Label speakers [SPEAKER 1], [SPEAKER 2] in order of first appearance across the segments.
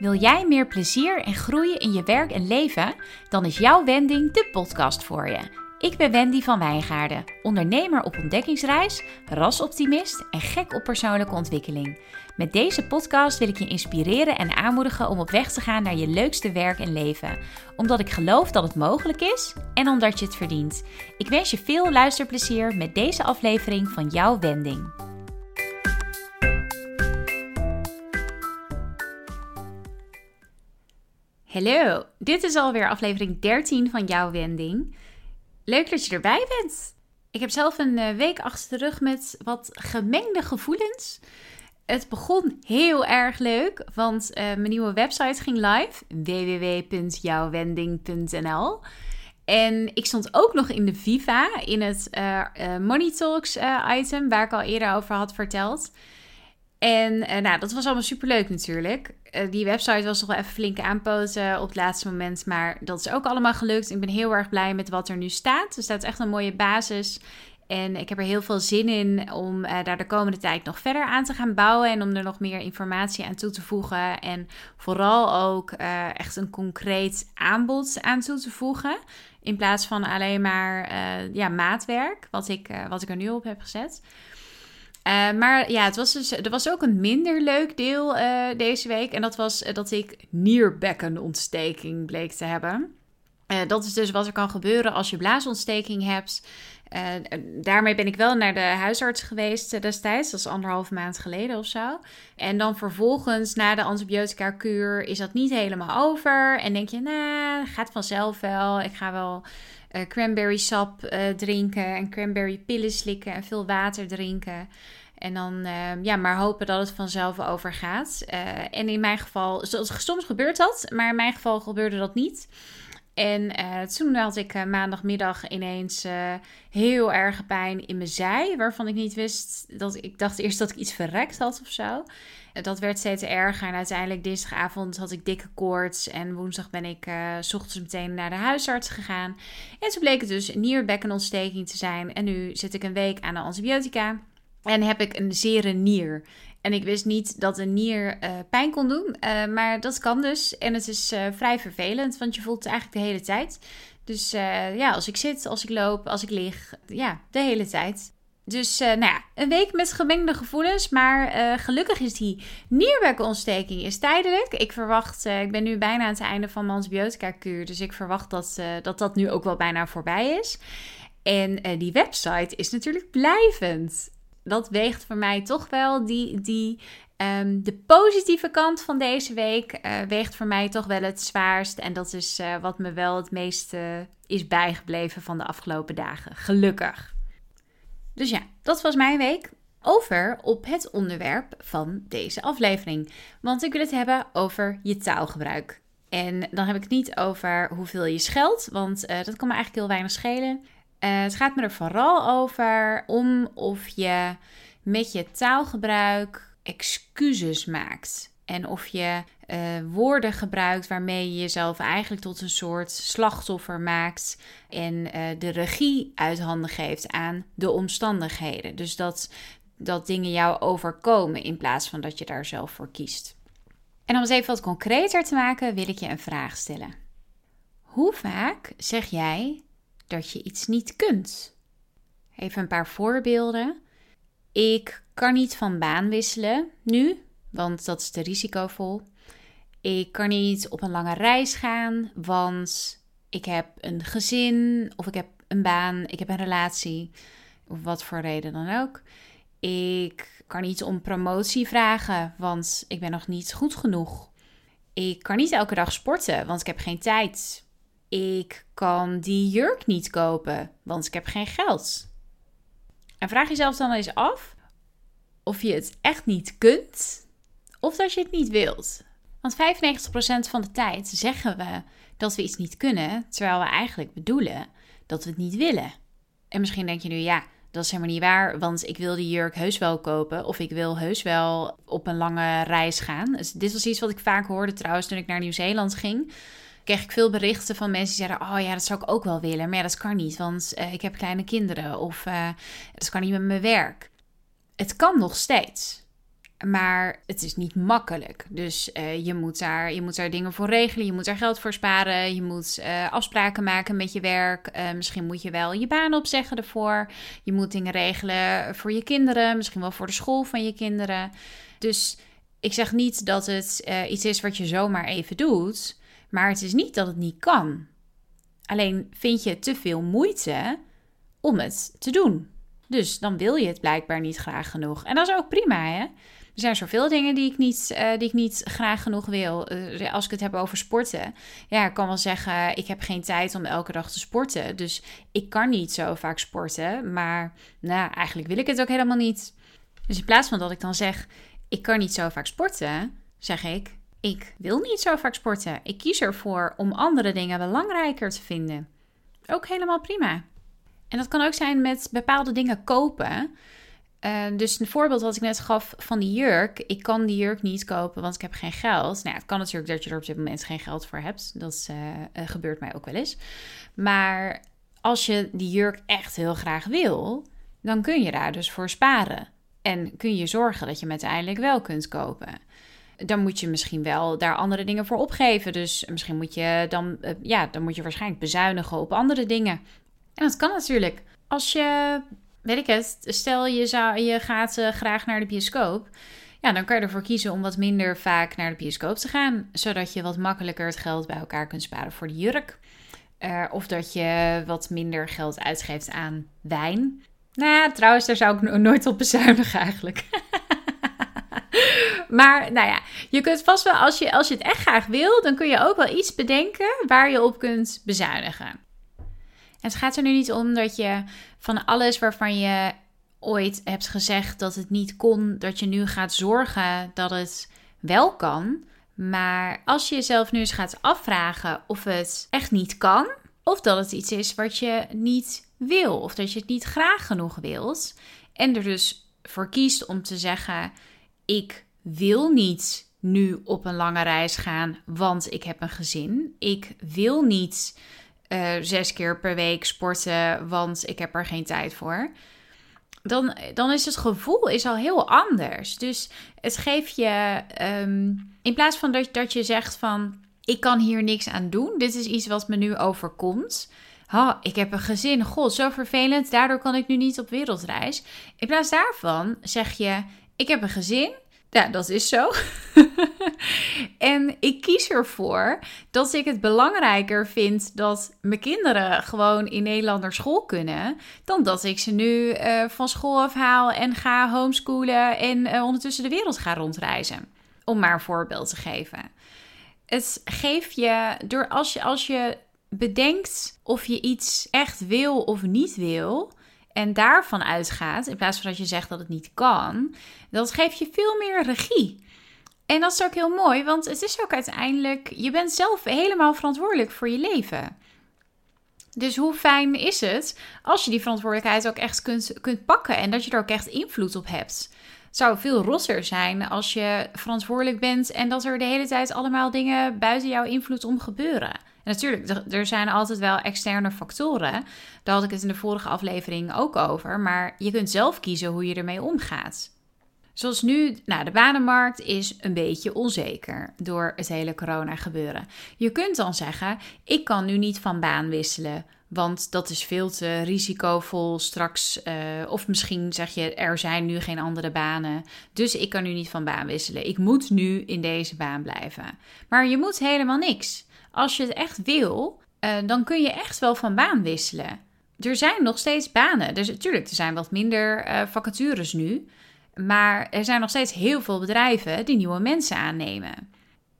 [SPEAKER 1] Wil jij meer plezier en groei in je werk en leven? Dan is jouw Wending de podcast voor je. Ik ben Wendy van Wijngaarden, ondernemer op ontdekkingsreis, rasoptimist en gek op persoonlijke ontwikkeling. Met deze podcast wil ik je inspireren en aanmoedigen om op weg te gaan naar je leukste werk en leven. Omdat ik geloof dat het mogelijk is en omdat je het verdient. Ik wens je veel luisterplezier met deze aflevering van jouw Wending. Hallo, dit is alweer aflevering 13 van jouw Wending. Leuk dat je erbij bent. Ik heb zelf een eh, week achter de rug met wat gemengde gevoelens. Het begon heel erg leuk, want uh, mijn nieuwe website ging live: www.jouwwending.nl. En ik stond ook nog in de Viva, in het uh, Money Talks item, waar ik al eerder over had verteld. En nou, dat was allemaal superleuk natuurlijk. Uh, die website was nog wel even flink aanpoten op het laatste moment. Maar dat is ook allemaal gelukt. Ik ben heel erg blij met wat er nu staat. Er staat echt een mooie basis. En ik heb er heel veel zin in om uh, daar de komende tijd nog verder aan te gaan bouwen. En om er nog meer informatie aan toe te voegen. En vooral ook uh, echt een concreet aanbod aan toe te voegen. In plaats van alleen maar ja, maatwerk, wat ik, wat ik er nu op heb gezet. Uh, maar ja, het was dus, er was ook een minder leuk deel uh, deze week. En dat was uh, dat ik nierbekkenontsteking bleek te hebben. dat is dus wat er kan gebeuren als je blaasontsteking hebt. daarmee ben ik wel naar de huisarts geweest destijds. Dat is anderhalf maand geleden of zo. En dan vervolgens, na de antibiotica-kuur, is dat niet helemaal over. En denk je, nou, gaat vanzelf wel. Ik ga wel cranberry sap drinken en cranberry pillen slikken en veel water drinken. En dan uh, ja, maar hopen dat het vanzelf overgaat. En in mijn geval, soms gebeurt dat, maar in mijn geval gebeurde dat niet. En toen had ik maandagmiddag ineens heel erg pijn in mijn zij, waarvan ik niet wist dat ik dacht eerst dat ik iets verrekt had of zo. Dat werd steeds erger en uiteindelijk dinsdagavond had ik dikke koorts en woensdag ben ik s ochtends meteen naar de huisarts gegaan. En toen bleek het dus een nierbekkenontsteking te zijn en nu zit ik een week aan de antibiotica. En heb ik een zere nier. En ik wist niet dat een nier uh, pijn kon doen. Uh, maar dat kan dus. En het is uh, vrij vervelend, want je voelt het eigenlijk de hele tijd. Dus ja, als ik zit, als ik loop, als ik lig. Ja, de hele tijd. Dus nou ja, een week met gemengde gevoelens. Maar gelukkig is die nierbekkenontsteking is tijdelijk. Ik verwacht, ik ben nu bijna aan het einde van mijn antibiotica-kuur. Dus ik verwacht dat, dat dat nu ook wel bijna voorbij is. En die website is natuurlijk blijvend dat weegt voor mij toch wel die, die um, de positieve kant van deze week weegt voor mij toch wel het zwaarst. En dat is wat me wel het meeste is bijgebleven van de afgelopen dagen. Gelukkig. Dus ja, dat was mijn week. Over op het onderwerp van deze aflevering. Want ik wil het hebben over je taalgebruik. En dan heb ik het niet over hoeveel je scheldt, want uh, dat kan me eigenlijk heel weinig schelen. Uh, het gaat me er vooral over om of je met je taalgebruik excuses maakt. En of je uh, woorden gebruikt waarmee je jezelf eigenlijk tot een soort slachtoffer maakt. En uh, de regie uit handen geeft aan de omstandigheden. Dus dat, dat dingen jou overkomen in plaats van dat je daar zelf voor kiest. En om het even wat concreter te maken, wil ik je een vraag stellen. Hoe vaak zeg jij dat je iets niet kunt. Even een paar voorbeelden. Ik kan niet van baan wisselen nu, want dat is te risicovol. Ik kan niet op een lange reis gaan, want ik heb een gezin of ik heb een baan, ik heb een relatie, of wat voor reden dan ook. Ik kan niet om promotie vragen, want ik ben nog niet goed genoeg. Ik kan niet elke dag sporten, want ik heb geen tijd ik kan die jurk niet kopen, want ik heb geen geld. En vraag jezelf dan eens af of je het echt niet kunt of dat je het niet wilt. Want 95% van de tijd zeggen we dat we iets niet kunnen, terwijl we eigenlijk bedoelen dat we het niet willen. En misschien denk je nu, ja, dat is helemaal niet waar, want ik wil die jurk heus wel kopen of ik wil heus wel op een lange reis gaan. Dus dit was iets wat ik vaak hoorde trouwens toen ik naar Nieuw-Zeeland ging kreeg ik veel berichten van mensen die zeiden: Oh ja, dat zou ik ook wel willen. Maar ja, dat kan niet, want uh, ik heb kleine kinderen. Of uh, dat kan niet met mijn werk. Het kan nog steeds. Maar het is niet makkelijk. Dus uh, je, moet daar, je moet daar dingen voor regelen. Je moet daar geld voor sparen. Je moet uh, afspraken maken met je werk. Uh, misschien moet je wel je baan opzeggen ervoor. Je moet dingen regelen voor je kinderen. Misschien wel voor de school van je kinderen. Dus ik zeg niet dat het iets is wat je zomaar even doet. Maar het is niet dat het niet kan. Alleen vind je te veel moeite om het te doen. Dus dan wil je het blijkbaar niet graag genoeg. En dat is ook prima, hè? Er zijn zoveel dingen die ik niet, uh, die ik niet graag genoeg wil. Uh, als ik het heb over sporten. Ja, ik kan wel zeggen, ik heb geen tijd om elke dag te sporten. Dus ik kan niet zo vaak sporten. Maar nou, eigenlijk wil ik het ook helemaal niet. Dus in plaats van dat ik dan zeg, ik kan niet zo vaak sporten, zeg ik, ik wil niet zo vaak sporten. Ik kies ervoor om andere dingen belangrijker te vinden. Ook helemaal prima. En dat kan ook zijn met bepaalde dingen kopen. Uh, dus een voorbeeld wat ik net gaf van die jurk. Ik kan die jurk niet kopen, want ik heb geen geld. Nou, het kan natuurlijk dat je er op dit moment geen geld voor hebt. Dat uh, gebeurt mij ook wel eens. Maar als je die jurk echt heel graag wil, dan kun je daar dus voor sparen. En kun je zorgen dat je hem uiteindelijk wel kunt kopen. Dan moet je misschien wel daar andere dingen voor opgeven. Dus misschien moet je dan, ja, dan moet je waarschijnlijk bezuinigen op andere dingen. En dat kan natuurlijk. Als je, weet ik het, stel je, zou, je gaat uh, graag naar de bioscoop. Ja, dan kan je ervoor kiezen om wat minder vaak naar de bioscoop te gaan. Zodat je wat makkelijker het geld bij elkaar kunt sparen voor de jurk. Uh, of dat je wat minder geld uitgeeft aan wijn. Nou trouwens, daar zou ik nooit op bezuinigen eigenlijk. maar nou ja, je kunt vast wel, als je, als je het echt graag wil, dan kun je ook wel iets bedenken waar je op kunt bezuinigen het gaat er nu niet om dat je van alles waarvan je ooit hebt gezegd dat het niet kon, dat je nu gaat zorgen dat het wel kan. Maar als je jezelf nu eens gaat afvragen of het echt niet kan, of dat het iets is wat je niet wil, of dat je het niet graag genoeg wilt, en er dus voor kiest om te zeggen: Ik wil niet nu op een lange reis gaan, want ik heb een gezin. Ik wil niet uh, zes keer per week sporten, want ik heb er geen tijd voor. Dan, dan is het gevoel is al heel anders. Dus het geeft je, um, in plaats van dat, dat je zegt van, ik kan hier niks aan doen. Dit is iets wat me nu overkomt. Oh, ik heb een gezin. God, zo vervelend. Daardoor kan ik nu niet op wereldreis. In plaats daarvan zeg je: Ik heb een gezin. Ja, dat is zo. en ik kies ervoor dat ik het belangrijker vind dat mijn kinderen gewoon in Nederland naar school kunnen, dan dat ik ze nu uh, van school afhaal en ga homeschoolen en uh, ondertussen de wereld ga rondreizen. Om maar een voorbeeld te geven. Het geeft je, door als je, als je bedenkt of je iets echt wil of niet wil, en daarvan uitgaat, in plaats van dat je zegt dat het niet kan, dat geeft je veel meer regie. En dat is ook heel mooi, want het is ook uiteindelijk, je bent zelf helemaal verantwoordelijk voor je leven. Dus hoe fijn is het als je die verantwoordelijkheid ook echt kunt, kunt pakken en dat je er ook echt invloed op hebt? Het zou veel rosser zijn als je verantwoordelijk bent en dat er de hele tijd allemaal dingen buiten jouw invloed om gebeuren. Natuurlijk, er zijn altijd wel externe factoren. Daar had ik het in de vorige aflevering ook over. Maar je kunt zelf kiezen hoe je ermee omgaat. Zoals nu, nou, de banenmarkt is een beetje onzeker door het hele corona gebeuren. Je kunt dan zeggen, ik kan nu niet van baan wisselen, want dat is veel te risicovol straks. Uh, of misschien zeg je, er zijn nu geen andere banen, dus ik kan nu niet van baan wisselen. Ik moet nu in deze baan blijven. Maar je moet helemaal niks. Als je het echt wil, uh, dan kun je echt wel van baan wisselen. Er zijn nog steeds banen. Dus natuurlijk, er zijn wat minder uh, vacatures nu. Maar er zijn nog steeds heel veel bedrijven die nieuwe mensen aannemen.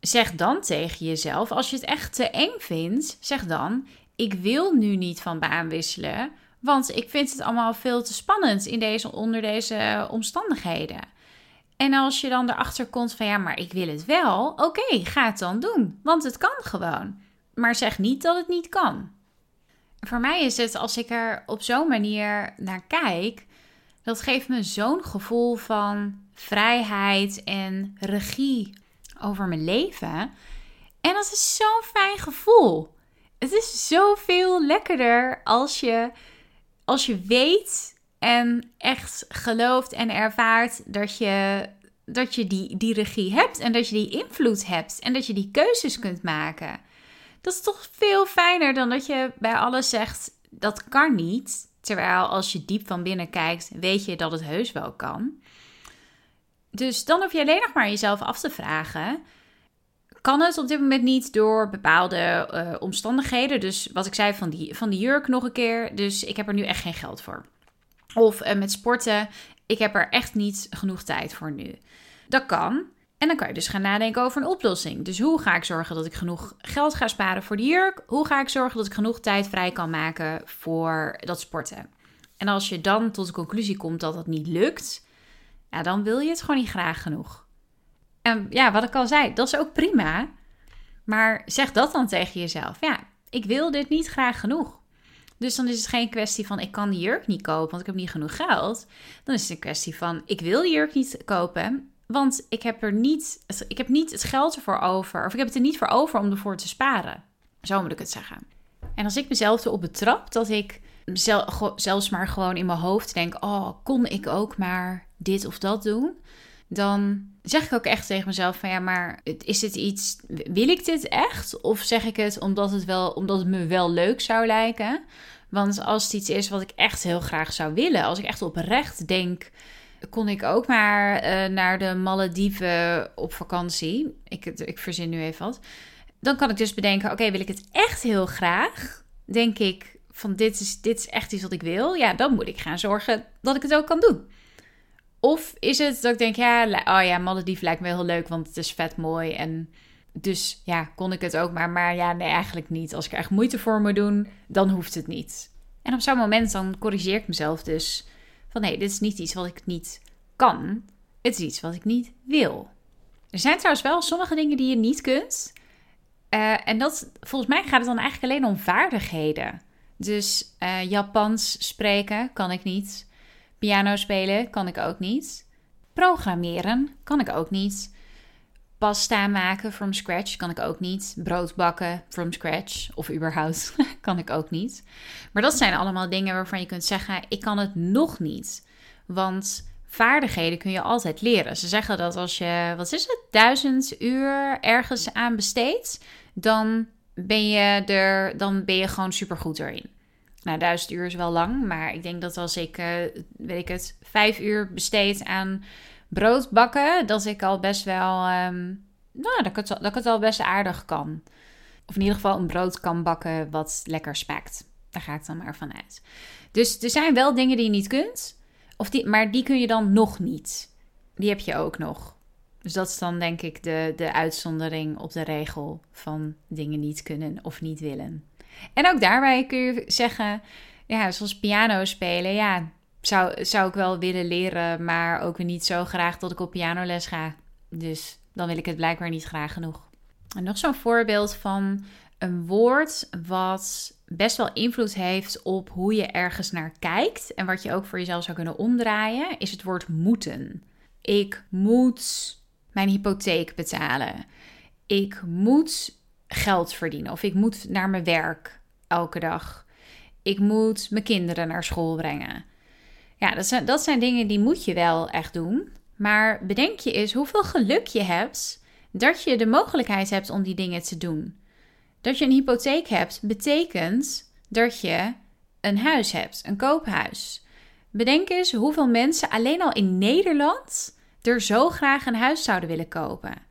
[SPEAKER 1] Zeg dan tegen jezelf, als je het echt te eng vindt, zeg dan: Ik wil nu niet van baan wisselen, want ik vind het allemaal veel te spannend in deze, onder deze omstandigheden. En als je dan erachter komt van ja, maar ik wil het wel, oké, ga het dan doen, want het kan gewoon. Maar zeg niet dat het niet kan. Voor mij is het als ik er op zo'n manier naar kijk, dat geeft me zo'n gevoel van vrijheid en regie over mijn leven. En dat is zo'n fijn gevoel. Het is zoveel lekkerder als je, als je weet en echt gelooft en ervaart dat je dat je die, die regie hebt en dat je die invloed hebt en dat je die keuzes kunt maken. Dat is toch veel fijner dan dat je bij alles zegt dat kan niet. Terwijl als je diep van binnen kijkt, weet je dat het heus wel kan. Dus dan hoef je alleen nog maar jezelf af te vragen: kan het op dit moment niet door bepaalde uh, omstandigheden? Dus wat ik zei van die, van die jurk nog een keer. Dus ik heb er nu echt geen geld voor. Of uh, met sporten, ik heb er echt niet genoeg tijd voor nu. Dat kan. En dan kan je dus gaan nadenken over een oplossing. Dus hoe ga ik zorgen dat ik genoeg geld ga sparen voor de jurk? Hoe ga ik zorgen dat ik genoeg tijd vrij kan maken voor dat sporten? En als je dan tot de conclusie komt dat dat niet lukt, ja, dan wil je het gewoon niet graag genoeg. En ja, wat ik al zei, dat is ook prima. Maar zeg dat dan tegen jezelf. Ja, ik wil dit niet graag genoeg. Dus dan is het geen kwestie van ik kan die jurk niet kopen, want ik heb niet genoeg geld. Dan is het een kwestie van ik wil die jurk niet kopen, want ik heb er niet, ik heb niet het geld ervoor over. Of ik heb het er niet voor over om ervoor te sparen. Zo moet ik het zeggen. En als ik mezelf erop betrap dat ik zelfs maar gewoon in mijn hoofd denk: oh, kon ik ook maar dit of dat doen? Dan zeg ik ook echt tegen mezelf: van ja, maar is het iets, wil ik dit echt? Of zeg ik het omdat het, wel, omdat het me wel leuk zou lijken? Want als het iets is wat ik echt heel graag zou willen, als ik echt oprecht denk kon ik ook maar uh, naar de Malediven op vakantie. Ik, ik verzin nu even wat. Dan kan ik dus bedenken: oké, wil ik het echt heel graag? Denk ik van dit is, dit is echt iets wat ik wil. Ja, dan moet ik gaan zorgen dat ik het ook kan doen. Of is het dat ik denk: ja, oh ja, Malediven lijkt me heel leuk, want het is vet mooi. En dus ja, kon ik het ook maar. Maar ja, nee, eigenlijk niet. Als ik er echt moeite voor moet doen, dan hoeft het niet. En op zo'n moment dan corrigeer ik mezelf dus van nee, dit is niet iets wat ik niet kan. Het is iets wat ik niet wil. Er zijn trouwens wel sommige dingen die je niet kunt. Uh, en dat, volgens mij gaat het dan eigenlijk alleen om vaardigheden. Dus uh, Japans spreken kan ik niet. Piano spelen kan ik ook niet. Programmeren kan ik ook niet. Pasta maken from scratch kan ik ook niet. Brood bakken from scratch of überhaupt kan ik ook niet. Maar dat zijn allemaal dingen waarvan je kunt zeggen: ik kan het nog niet. Want vaardigheden kun je altijd leren. Ze zeggen dat als je, wat is het, duizend uur ergens aan besteedt, dan ben je er, dan ben je gewoon supergoed erin. Nou, duizend uur is wel lang, maar ik denk dat als ik, weet ik het, vijf uur besteed aan brood bakken, dat ik al best wel, um, nou, dat ik, het, dat het al best aardig kan. Of in ieder geval een brood kan bakken wat lekker smaakt. Daar ga ik dan maar vanuit. Dus er zijn wel dingen die je niet kunt, of die, maar die kun je dan nog niet. Die heb je ook nog. Dus dat is dan denk ik de, de uitzondering op de regel van dingen niet kunnen of niet willen. En ook daarbij kun je zeggen, ja, zoals piano spelen, ja, zou, zou ik wel willen leren, maar ook niet zo graag dat ik op pianoles ga. Dus dan wil ik het blijkbaar niet graag genoeg. En nog zo'n voorbeeld van een woord wat best wel invloed heeft op hoe je ergens naar kijkt en wat je ook voor jezelf zou kunnen omdraaien, is het woord moeten. Ik moet mijn hypotheek betalen. Ik moet geld verdienen of ik moet naar mijn werk elke dag. Ik moet mijn kinderen naar school brengen. Ja, dat zijn, dat zijn dingen die moet je wel echt doen. Maar bedenk je eens hoeveel geluk je hebt dat je de mogelijkheid hebt om die dingen te doen. Dat je een hypotheek hebt, betekent dat je een huis hebt, een koophuis. Bedenk eens hoeveel mensen alleen al in Nederland er zo graag een huis zouden willen kopen.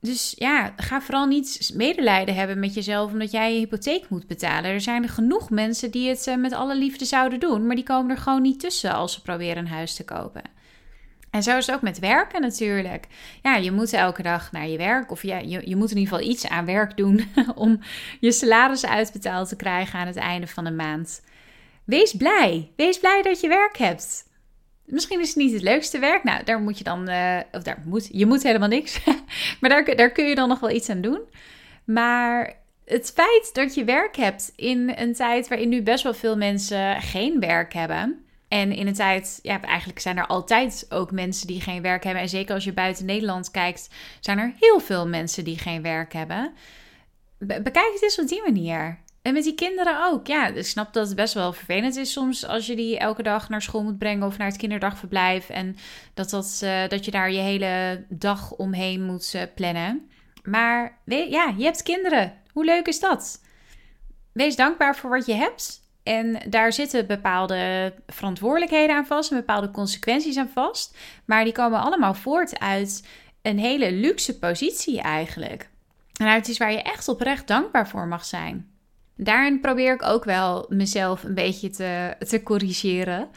[SPEAKER 1] Dus ja, ga vooral niet medelijden hebben met jezelf omdat jij je hypotheek moet betalen. Er zijn genoeg mensen die het eh, met alle liefde zouden doen, maar die komen er gewoon niet tussen als ze proberen een huis te kopen. En zo is het ook met werken natuurlijk. Ja, je moet elke dag naar je werk. Of ja, je moet in ieder geval iets aan werk doen om je salaris uitbetaald te krijgen aan het einde van de maand. Wees blij. Wees blij dat je werk hebt. Misschien is het niet het leukste werk. Nou, daar moet je dan. Uh, of daar moet. Je moet helemaal niks. maar daar, daar kun je dan nog wel iets aan doen. Maar het feit dat je werk hebt in een tijd waarin nu best wel veel mensen geen werk hebben. En in een tijd, ja, eigenlijk zijn er altijd ook mensen die geen werk hebben. En zeker als je buiten Nederland kijkt, zijn er heel veel mensen die geen werk hebben. bekijk het eens op die manier. En met die kinderen ook. Ja, ik snap dat het best wel vervelend is soms als je die elke dag naar school moet brengen of naar het kinderdagverblijf. En dat, dat, uh, dat je daar je hele dag omheen moet uh, plannen. Maar ja, je hebt kinderen. Hoe leuk is dat? Wees dankbaar voor wat je hebt. En daar zitten bepaalde verantwoordelijkheden aan vast en bepaalde consequenties aan vast. Maar die komen allemaal voort uit een hele luxe positie eigenlijk. En uit iets waar je echt oprecht dankbaar voor mag zijn. Daarin probeer ik ook wel mezelf een beetje te, te corrigeren.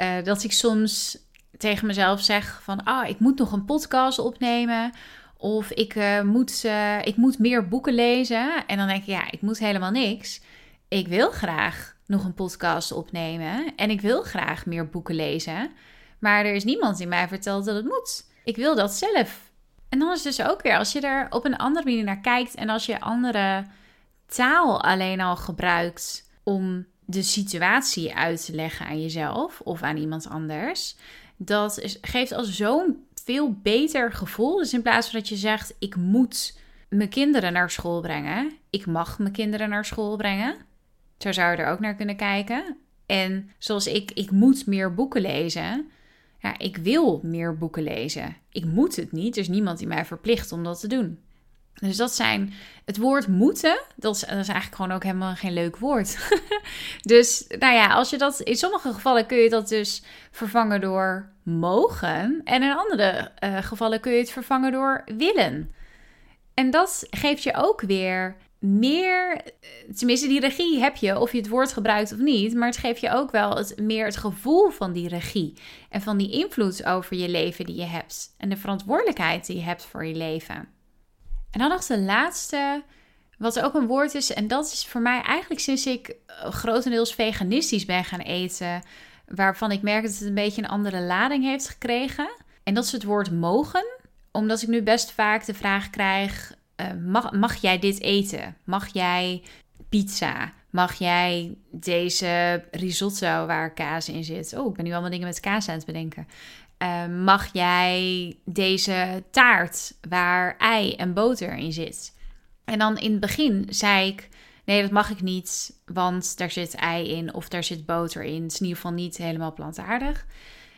[SPEAKER 1] Uh, dat ik soms tegen mezelf zeg van, ah, ik moet nog een podcast opnemen. Of ik, uh, moet, uh, ik moet meer boeken lezen. En dan denk ik, ja, ik moet helemaal niks. Ik wil graag nog een podcast opnemen. En ik wil graag meer boeken lezen. Maar er is niemand die mij vertelt dat het moet. Ik wil dat zelf. En dan is het dus ook weer, als je er op een andere manier naar kijkt en als je andere taal alleen al gebruikt om de situatie uit te leggen aan jezelf of aan iemand anders, dat geeft al zo'n veel beter gevoel. Dus in plaats van dat je zegt: ik moet mijn kinderen naar school brengen, ik mag mijn kinderen naar school brengen. Zo zou je er ook naar kunnen kijken. En zoals ik, ik moet meer boeken lezen. Ja, ik wil meer boeken lezen. Ik moet het niet. Er is niemand die mij verplicht om dat te doen. Dus dat zijn het woord moeten. Dat is, eigenlijk gewoon ook helemaal geen leuk woord. dus nou ja, als je dat in sommige gevallen kun je dat dus vervangen door mogen. En in andere uh, gevallen kun je het vervangen door willen. En dat geeft je ook weer meer, tenminste die regie heb je, of je het woord gebruikt of niet, maar het geeft je ook wel het, meer het gevoel van die regie en van die invloed over je leven die je hebt en de verantwoordelijkheid die je hebt voor je leven. En dan nog de laatste, wat ook een woord is, en dat is voor mij eigenlijk sinds ik eh, grotendeels veganistisch ben gaan eten, waarvan ik merk dat het een beetje een andere lading heeft gekregen. En dat is het woord mogen, omdat ik nu best vaak de vraag krijg: uh, mag, mag jij dit eten? Mag jij pizza? Mag jij deze risotto waar kaas in zit? Oh, ik ben nu allemaal dingen met kaas aan het bedenken. Uh, mag jij deze taart waar ei en boter in zit? En dan in het begin zei ik: nee, dat mag ik niet, want daar zit ei in of daar zit boter in. Het is in ieder geval niet helemaal plantaardig.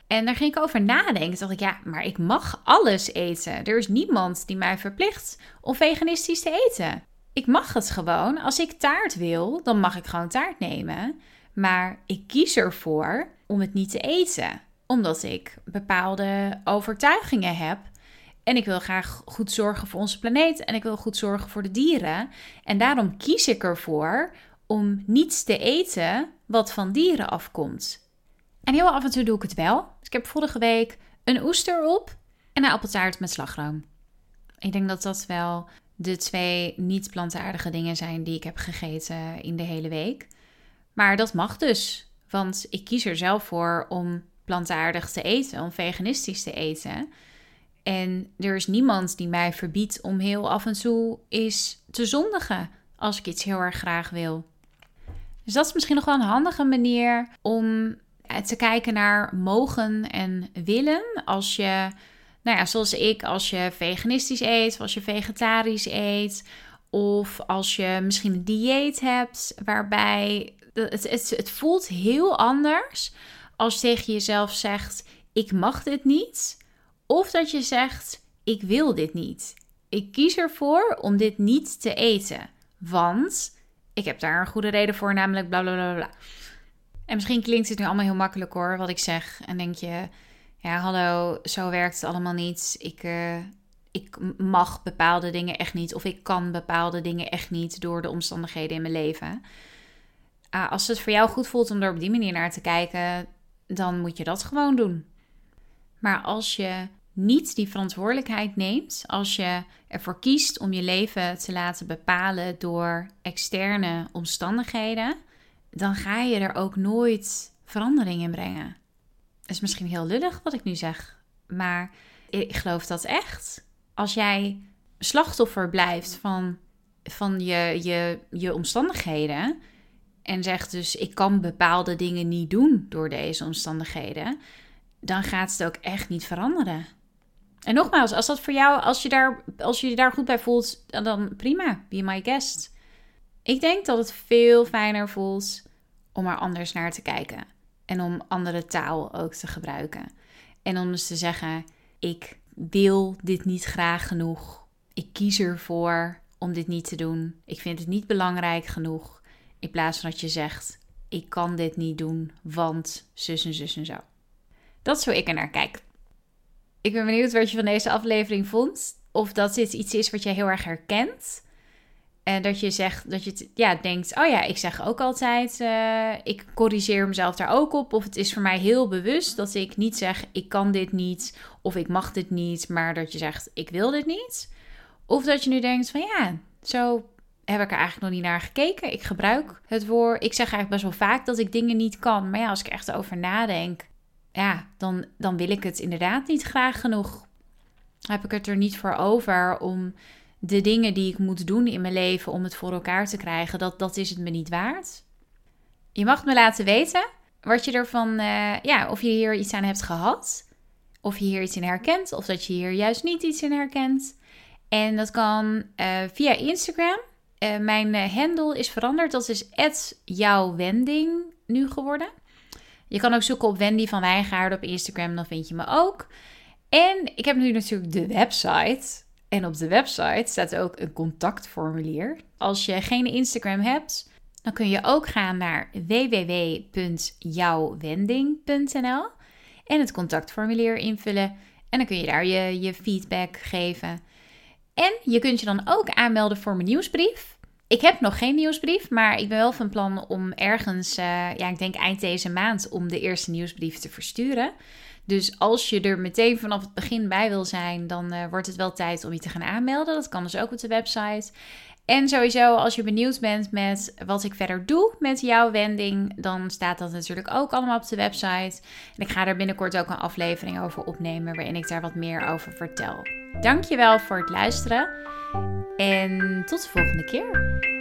[SPEAKER 1] En daar ging ik over nadenken. Toen dacht ik, ja, maar ik mag alles eten. Er is niemand die mij verplicht om veganistisch te eten. Ik mag het gewoon. Als ik taart wil, dan mag ik gewoon taart nemen. Maar ik kies ervoor om het niet te eten. Omdat ik bepaalde overtuigingen heb. En ik wil graag goed zorgen voor onze planeet. En ik wil goed zorgen voor de dieren. En daarom kies ik ervoor om niets te eten wat van dieren afkomt. En heel af en toe doe ik het wel. Dus ik heb vorige week een oester op en een appeltaart met slagroom. Ik denk dat dat wel de twee niet plantaardige dingen zijn die ik heb gegeten in de hele week. Maar dat mag dus, want ik kies er zelf voor om plantaardig te eten, om veganistisch te eten. En er is niemand die mij verbiedt om heel af en toe eens te zondigen als ik iets heel erg graag wil. Dus dat is misschien nog wel een handige manier om eh, te kijken naar mogen en willen. Als je, nou ja, zoals ik, als je veganistisch eet, of als je vegetarisch eet, of als je misschien een dieet hebt waarbij het, het, het voelt heel anders als tegen jezelf zegt: Ik mag dit niet. Of dat je zegt: Ik wil dit niet. Ik kies ervoor om dit niet te eten. Want ik heb daar een goede reden voor, namelijk bla bla bla bla. En misschien klinkt het nu allemaal heel makkelijk hoor, wat ik zeg. En denk je, ja, hallo, zo werkt het allemaal niet. Ik, uh, ik mag bepaalde dingen echt niet. Of ik kan bepaalde dingen echt niet door de omstandigheden in mijn leven. Uh, als het voor jou goed voelt om er op die manier naar te kijken, dan moet je dat gewoon doen. Maar als je niet die verantwoordelijkheid neemt, als je ervoor kiest om je leven te laten bepalen door externe omstandigheden, dan ga je er ook nooit verandering in brengen. Dat is misschien heel lullig wat ik nu zeg, maar ik geloof dat echt. Als jij slachtoffer blijft van, van je, je, je omstandigheden en zegt dus ik kan bepaalde dingen niet doen door deze omstandigheden, dan gaat het ook echt niet veranderen. En nogmaals, als dat voor jou, als je, daar, als je je daar goed bij voelt, dan prima, be my guest. Ik denk dat het veel fijner voelt om er anders naar te kijken. En om andere taal ook te gebruiken. En om dus te zeggen: ik wil dit niet graag genoeg. Ik kies ervoor om dit niet te doen. Ik vind het niet belangrijk genoeg. In plaats van dat je zegt: ik kan dit niet doen, want zus en zus en zo. Dat hoe ik er naar kijk. Ik ben benieuwd wat je van deze aflevering vond. Of dat dit iets is wat je heel erg herkent. En dat je zegt, dat je ja, denkt, oh ja, ik zeg ook altijd, uh, ik corrigeer mezelf daar ook op. Of het is voor mij heel bewust dat ik niet zeg, ik kan dit niet, of ik mag dit niet, maar dat je zegt, ik wil dit niet. Of dat je nu denkt van ja, zo heb ik er eigenlijk nog niet naar gekeken. Ik gebruik het woord, ik zeg eigenlijk best wel vaak dat ik dingen niet kan. Maar ja, als ik echt over nadenk, ja, dan, dan wil ik het inderdaad niet graag genoeg. Heb ik het er niet voor over om de dingen die ik moet doen in mijn leven om het voor elkaar te krijgen, dat, dat is het me niet waard. Je mag me laten weten wat je ervan, uh, ja, of je hier iets aan hebt gehad, of je hier iets in herkent, of dat je hier juist niet iets in herkent. En dat kan uh, via Instagram. Uh, mijn handle is veranderd, dat is jouwwending nu geworden. Je kan ook zoeken op Wendy van Wijngaarden op Instagram, dan vind je me ook. En ik heb nu natuurlijk de website. En op de website staat ook een contactformulier. Als je geen Instagram hebt, dan kun je ook gaan naar www.jouwwending.nl en het contactformulier invullen. En dan kun je daar je, je feedback geven. En je kunt je dan ook aanmelden voor mijn nieuwsbrief. Ik heb nog geen nieuwsbrief, maar ik ben wel van plan om ergens, uh, ja, ik denk eind deze maand, om de eerste nieuwsbrief te versturen. Dus als je er meteen vanaf het begin bij wil zijn, dan uh, wordt het wel tijd om je te gaan aanmelden. Dat kan dus ook op de website. En sowieso, als je benieuwd bent met wat ik verder doe met jouw wending, dan staat dat natuurlijk ook allemaal op de website. En ik ga er binnenkort ook een aflevering over opnemen waarin ik daar wat meer over vertel. Dankjewel voor het luisteren en tot de volgende keer.